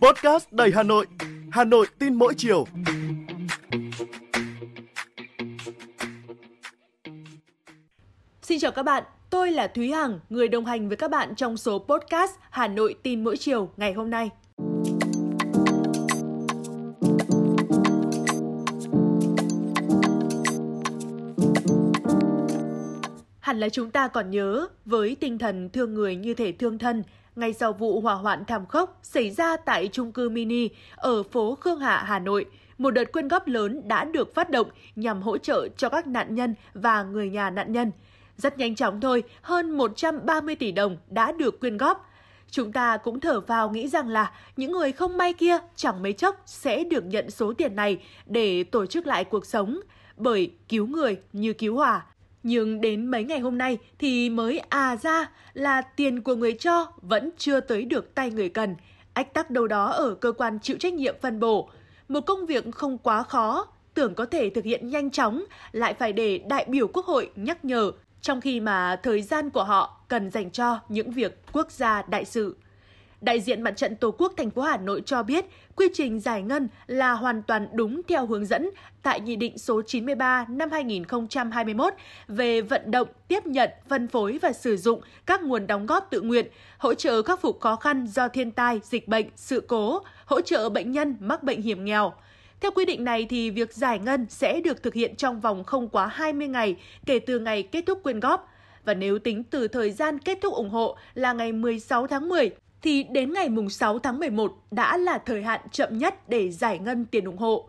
Podcast đầy Hà Nội, Hà Nội tin mỗi chiều. Xin chào các bạn, tôi là Thúy Hằng, người đồng hành với các bạn trong số podcast Hà Nội tin mỗi chiều ngày hôm nay. Hẳn là chúng ta còn nhớ, với tinh thần thương người như thể thương thân, ngay sau vụ hỏa hoạn thảm khốc xảy ra tại trung cư mini ở phố Khương Hạ, Hà Nội, một đợt quyên góp lớn đã được phát động nhằm hỗ trợ cho các nạn nhân và người nhà nạn nhân. Rất nhanh chóng thôi, hơn 130 tỷ đồng đã được quyên góp. Chúng ta cũng thở vào nghĩ rằng là những người không may kia chẳng mấy chốc sẽ được nhận số tiền này để tổ chức lại cuộc sống. Bởi cứu người như cứu hỏa, nhưng đến mấy ngày hôm nay thì mới à ra là tiền của người cho vẫn chưa tới được tay người cần. Ách tắc đâu đó ở cơ quan chịu trách nhiệm phân bổ. Một công việc không quá khó, tưởng có thể thực hiện nhanh chóng, lại phải để đại biểu quốc hội nhắc nhở, trong khi mà thời gian của họ cần dành cho những việc quốc gia đại sự. Đại diện Mặt trận Tổ quốc thành phố Hà Nội cho biết, quy trình giải ngân là hoàn toàn đúng theo hướng dẫn tại Nghị định số 93 năm 2021 về vận động, tiếp nhận, phân phối và sử dụng các nguồn đóng góp tự nguyện, hỗ trợ khắc phục khó khăn do thiên tai, dịch bệnh, sự cố, hỗ trợ bệnh nhân mắc bệnh hiểm nghèo. Theo quy định này thì việc giải ngân sẽ được thực hiện trong vòng không quá 20 ngày kể từ ngày kết thúc quyên góp. Và nếu tính từ thời gian kết thúc ủng hộ là ngày 16 tháng 10 thì đến ngày 6 tháng 11 đã là thời hạn chậm nhất để giải ngân tiền ủng hộ.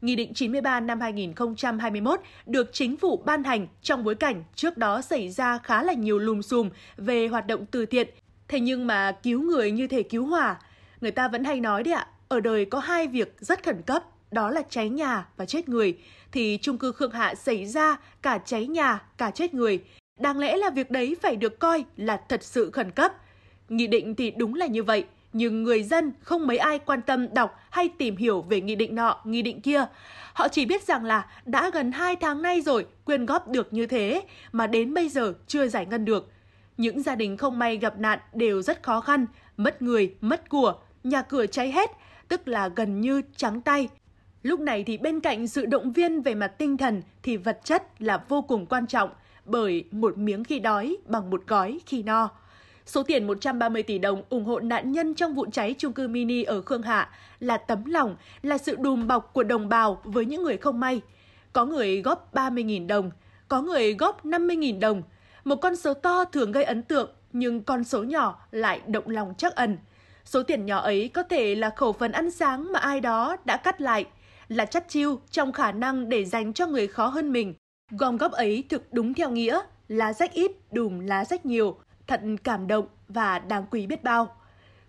Nghị định 93 năm 2021 được chính phủ ban hành trong bối cảnh trước đó xảy ra khá là nhiều lùm xùm về hoạt động từ thiện. Thế nhưng mà cứu người như thể cứu hỏa, người ta vẫn hay nói đấy ạ, ở đời có hai việc rất khẩn cấp, đó là cháy nhà và chết người. Thì chung cư Khương Hạ xảy ra cả cháy nhà, cả chết người. Đáng lẽ là việc đấy phải được coi là thật sự khẩn cấp – Nghị định thì đúng là như vậy, nhưng người dân không mấy ai quan tâm đọc hay tìm hiểu về nghị định nọ, nghị định kia. Họ chỉ biết rằng là đã gần 2 tháng nay rồi quyên góp được như thế mà đến bây giờ chưa giải ngân được. Những gia đình không may gặp nạn đều rất khó khăn, mất người, mất của, nhà cửa cháy hết, tức là gần như trắng tay. Lúc này thì bên cạnh sự động viên về mặt tinh thần thì vật chất là vô cùng quan trọng bởi một miếng khi đói bằng một gói khi no. Số tiền 130 tỷ đồng ủng hộ nạn nhân trong vụ cháy chung cư mini ở Khương Hạ là tấm lòng, là sự đùm bọc của đồng bào với những người không may. Có người góp 30.000 đồng, có người góp 50.000 đồng. Một con số to thường gây ấn tượng, nhưng con số nhỏ lại động lòng chắc ẩn. Số tiền nhỏ ấy có thể là khẩu phần ăn sáng mà ai đó đã cắt lại, là chắt chiêu trong khả năng để dành cho người khó hơn mình. Gom góp ấy thực đúng theo nghĩa, lá rách ít, đùm lá rách nhiều, thật cảm động và đáng quý biết bao.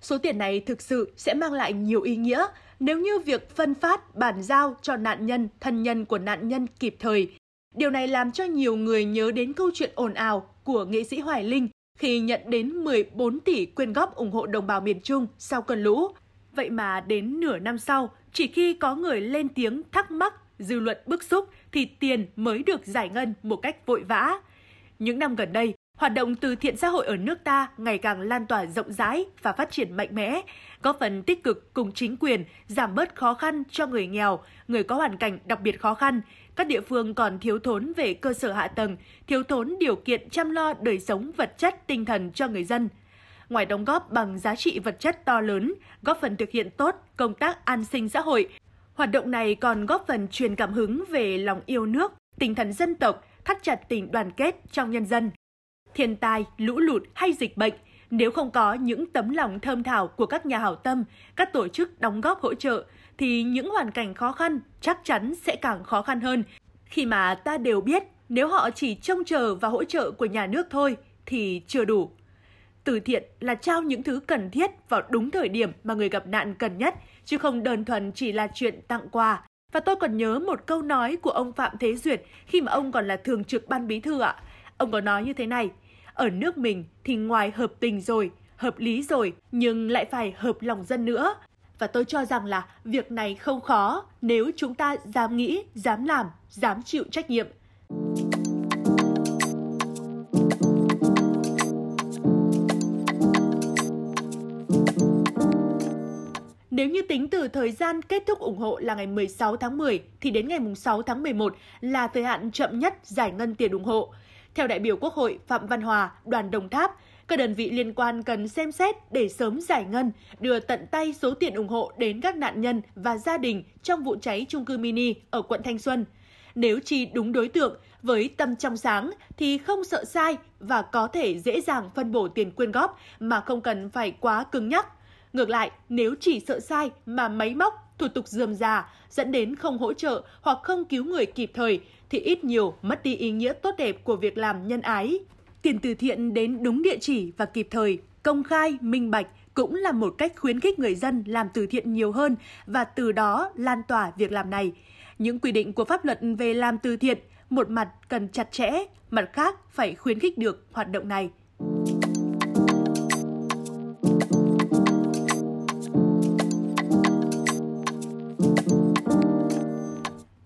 Số tiền này thực sự sẽ mang lại nhiều ý nghĩa nếu như việc phân phát, bàn giao cho nạn nhân, thân nhân của nạn nhân kịp thời. Điều này làm cho nhiều người nhớ đến câu chuyện ồn ào của nghệ sĩ Hoài Linh khi nhận đến 14 tỷ quyên góp ủng hộ đồng bào miền Trung sau cơn lũ. Vậy mà đến nửa năm sau, chỉ khi có người lên tiếng thắc mắc, dư luận bức xúc thì tiền mới được giải ngân một cách vội vã. Những năm gần đây, Hoạt động từ thiện xã hội ở nước ta ngày càng lan tỏa rộng rãi và phát triển mạnh mẽ, góp phần tích cực cùng chính quyền giảm bớt khó khăn cho người nghèo, người có hoàn cảnh đặc biệt khó khăn. Các địa phương còn thiếu thốn về cơ sở hạ tầng, thiếu thốn điều kiện chăm lo đời sống vật chất tinh thần cho người dân. Ngoài đóng góp bằng giá trị vật chất to lớn, góp phần thực hiện tốt công tác an sinh xã hội, hoạt động này còn góp phần truyền cảm hứng về lòng yêu nước, tinh thần dân tộc, thắt chặt tình đoàn kết trong nhân dân thiên tai, lũ lụt hay dịch bệnh, nếu không có những tấm lòng thơm thảo của các nhà hảo tâm, các tổ chức đóng góp hỗ trợ, thì những hoàn cảnh khó khăn chắc chắn sẽ càng khó khăn hơn. Khi mà ta đều biết nếu họ chỉ trông chờ vào hỗ trợ của nhà nước thôi thì chưa đủ. Từ thiện là trao những thứ cần thiết vào đúng thời điểm mà người gặp nạn cần nhất, chứ không đơn thuần chỉ là chuyện tặng quà. Và tôi còn nhớ một câu nói của ông Phạm Thế Duyệt khi mà ông còn là thường trực ban bí thư ạ. Ông có nói như thế này, ở nước mình thì ngoài hợp tình rồi, hợp lý rồi, nhưng lại phải hợp lòng dân nữa. Và tôi cho rằng là việc này không khó nếu chúng ta dám nghĩ, dám làm, dám chịu trách nhiệm. Nếu như tính từ thời gian kết thúc ủng hộ là ngày 16 tháng 10 thì đến ngày 6 tháng 11 là thời hạn chậm nhất giải ngân tiền ủng hộ. Theo đại biểu Quốc hội Phạm Văn Hòa, đoàn Đồng Tháp, các đơn vị liên quan cần xem xét để sớm giải ngân, đưa tận tay số tiền ủng hộ đến các nạn nhân và gia đình trong vụ cháy trung cư mini ở quận Thanh Xuân. Nếu chi đúng đối tượng, với tâm trong sáng thì không sợ sai và có thể dễ dàng phân bổ tiền quyên góp mà không cần phải quá cứng nhắc. Ngược lại, nếu chỉ sợ sai mà máy móc, thủ tục dườm già dẫn đến không hỗ trợ hoặc không cứu người kịp thời thì ít nhiều mất đi ý nghĩa tốt đẹp của việc làm nhân ái. Tiền từ thiện đến đúng địa chỉ và kịp thời, công khai, minh bạch cũng là một cách khuyến khích người dân làm từ thiện nhiều hơn và từ đó lan tỏa việc làm này. Những quy định của pháp luật về làm từ thiện một mặt cần chặt chẽ, mặt khác phải khuyến khích được hoạt động này.